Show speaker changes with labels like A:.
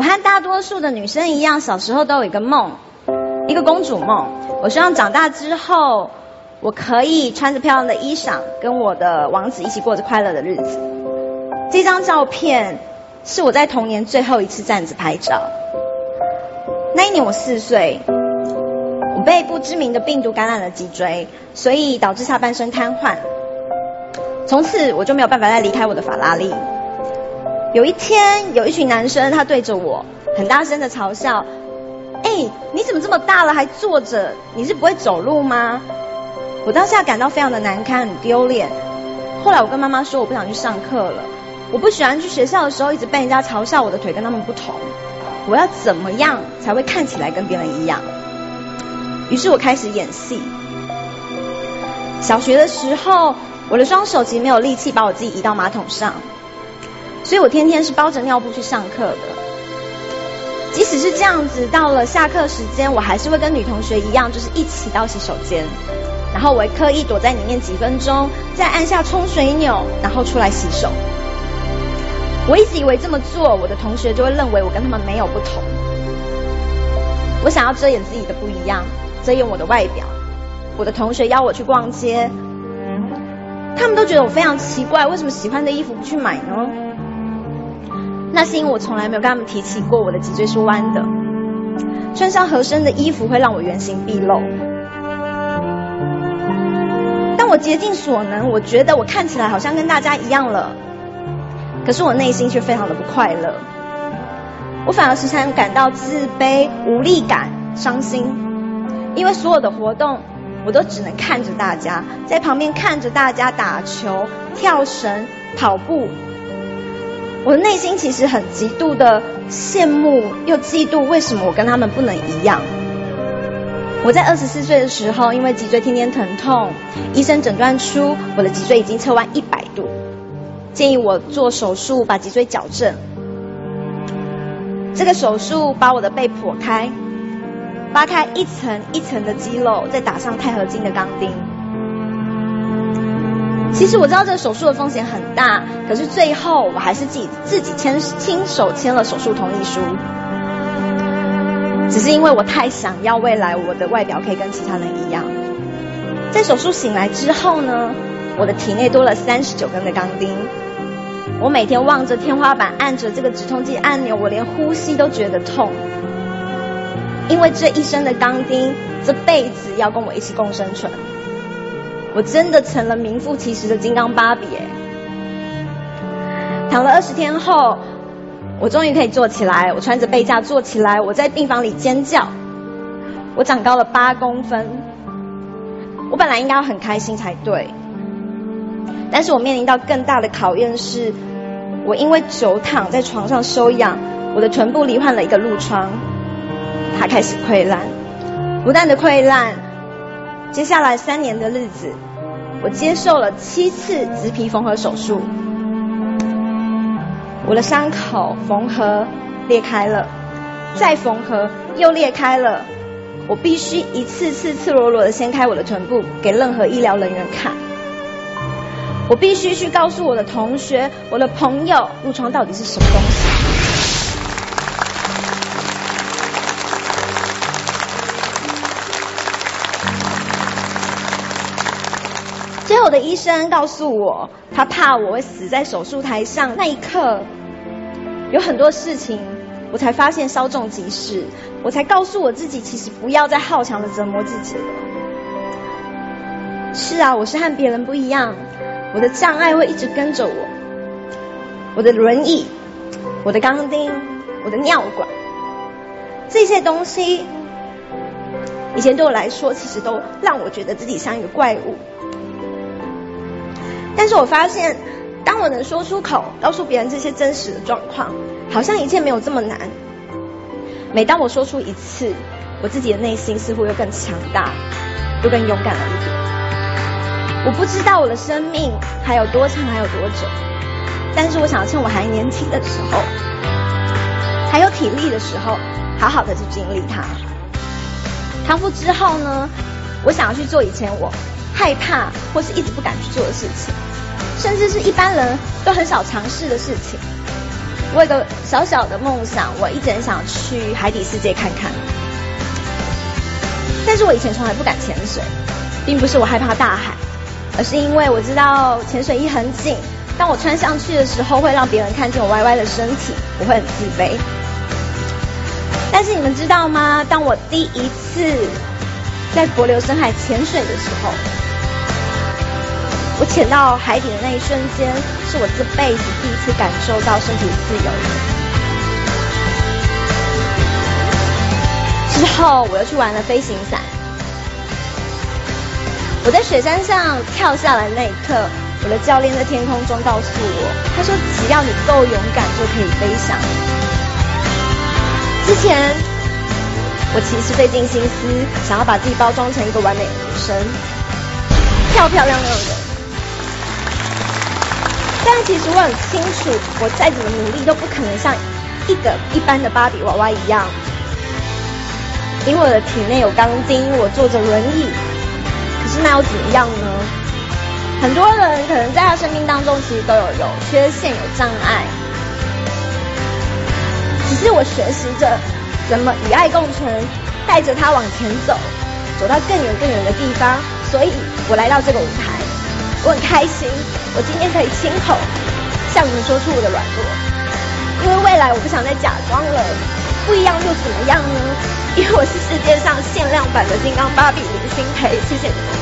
A: 我和大多数的女生一样，小时候都有一个梦，一个公主梦。我希望长大之后，我可以穿着漂亮的衣裳，跟我的王子一起过着快乐的日子。这张照片是我在童年最后一次站着拍照。那一年我四岁，我被不知名的病毒感染了脊椎，所以导致下半身瘫痪。从此我就没有办法再离开我的法拉利。有一天，有一群男生，他对着我很大声的嘲笑：“哎，你怎么这么大了还坐着？你是不会走路吗？”我当下感到非常的难堪，很丢脸。后来我跟妈妈说，我不想去上课了。我不喜欢去学校的时候一直被人家嘲笑我的腿跟他们不同。我要怎么样才会看起来跟别人一样？于是我开始演戏。小学的时候，我的双手其实没有力气把我自己移到马桶上。所以我天天是包着尿布去上课的，即使是这样子，到了下课时间，我还是会跟女同学一样，就是一起到洗手间，然后我会刻意躲在里面几分钟，再按下冲水钮，然后出来洗手。我一直以为这么做，我的同学就会认为我跟他们没有不同。我想要遮掩自己的不一样，遮掩我的外表。我的同学邀我去逛街，他们都觉得我非常奇怪，为什么喜欢的衣服不去买呢？那是因为我从来没有跟他们提起过我的脊椎是弯的，穿上合身的衣服会让我原形毕露。当我竭尽所能，我觉得我看起来好像跟大家一样了，可是我内心却非常的不快乐。我反而时常感到自卑、无力感、伤心，因为所有的活动我都只能看着大家，在旁边看着大家打球、跳绳、跑步。我的内心其实很极度的羡慕又嫉妒，为什么我跟他们不能一样？我在二十四岁的时候，因为脊椎天天疼痛，医生诊断出我的脊椎已经侧弯一百度，建议我做手术把脊椎矫正。这个手术把我的背剖开，扒开一层一层的肌肉，再打上钛合金的钢钉。其实我知道这个手术的风险很大，可是最后我还是自己自己签亲手签了手术同意书。只是因为我太想要未来我的外表可以跟其他人一样。在手术醒来之后呢，我的体内多了三十九根的钢钉。我每天望着天花板，按着这个止痛剂按钮，我连呼吸都觉得痛。因为这一生的钢钉，这辈子要跟我一起共生存。我真的成了名副其实的金刚芭比哎！躺了二十天后，我终于可以坐起来。我穿着背架坐起来，我在病房里尖叫。我长高了八公分。我本来应该要很开心才对，但是我面临到更大的考验是，我因为久躺在床上休养，我的臀部罹患了一个褥疮，它开始溃烂，不断的溃烂。接下来三年的日子，我接受了七次植皮缝合手术，我的伤口缝合裂开了，再缝合又裂开了，我必须一次次赤裸裸的掀开我的臀部给任何医疗人员看，我必须去告诉我的同学、我的朋友，褥疮到底是什么东西。最后的医生告诉我，他怕我会死在手术台上。那一刻，有很多事情，我才发现稍纵即逝。我才告诉我自己，其实不要再好强的折磨自己了。是啊，我是和别人不一样，我的障碍会一直跟着我。我的轮椅，我的钢钉，我的尿管，这些东西，以前对我来说，其实都让我觉得自己像一个怪物。但是我发现，当我能说出口，告诉别人这些真实的状况，好像一切没有这么难。每当我说出一次，我自己的内心似乎又更强大，又更勇敢了一点。我不知道我的生命还有多长，还有多久，但是我想要趁我还年轻的时候，还有体力的时候，好好的去经历它。康复之后呢，我想要去做以前我。害怕或是一直不敢去做的事情，甚至是一般人都很少尝试的事情。我有个小小的梦想，我一直很想去海底世界看看。但是我以前从来不敢潜水，并不是我害怕大海，而是因为我知道潜水衣很紧，当我穿上去的时候会让别人看见我歪歪的身体，我会很自卑。但是你们知道吗？当我第一次在柏流深海潜水的时候，潜到海底的那一瞬间，是我这辈子第一次感受到身体自由。之后我又去玩了飞行伞。我在雪山上跳下来那一刻，我的教练在天空中告诉我，他说：“只要你够勇敢，就可以飞翔。”之前，我其实费尽心思想要把自己包装成一个完美的女生，漂漂亮亮的。但其实我很清楚，我再怎么努力都不可能像一个一般的芭比娃娃一样，因为我的体内有钢筋，我坐着轮椅。可是那又怎么样呢？很多人可能在他生命当中，其实都有有缺陷、有障碍。只是我学习着怎么与爱共存，带着他往前走，走到更远更远的地方。所以我来到这个舞台，我很开心。我今天可以亲口向你们说出我的软弱，因为未来我不想再假装了。不一样又怎么样呢？因为我是世界上限量版的金刚芭比林心培。谢谢你们。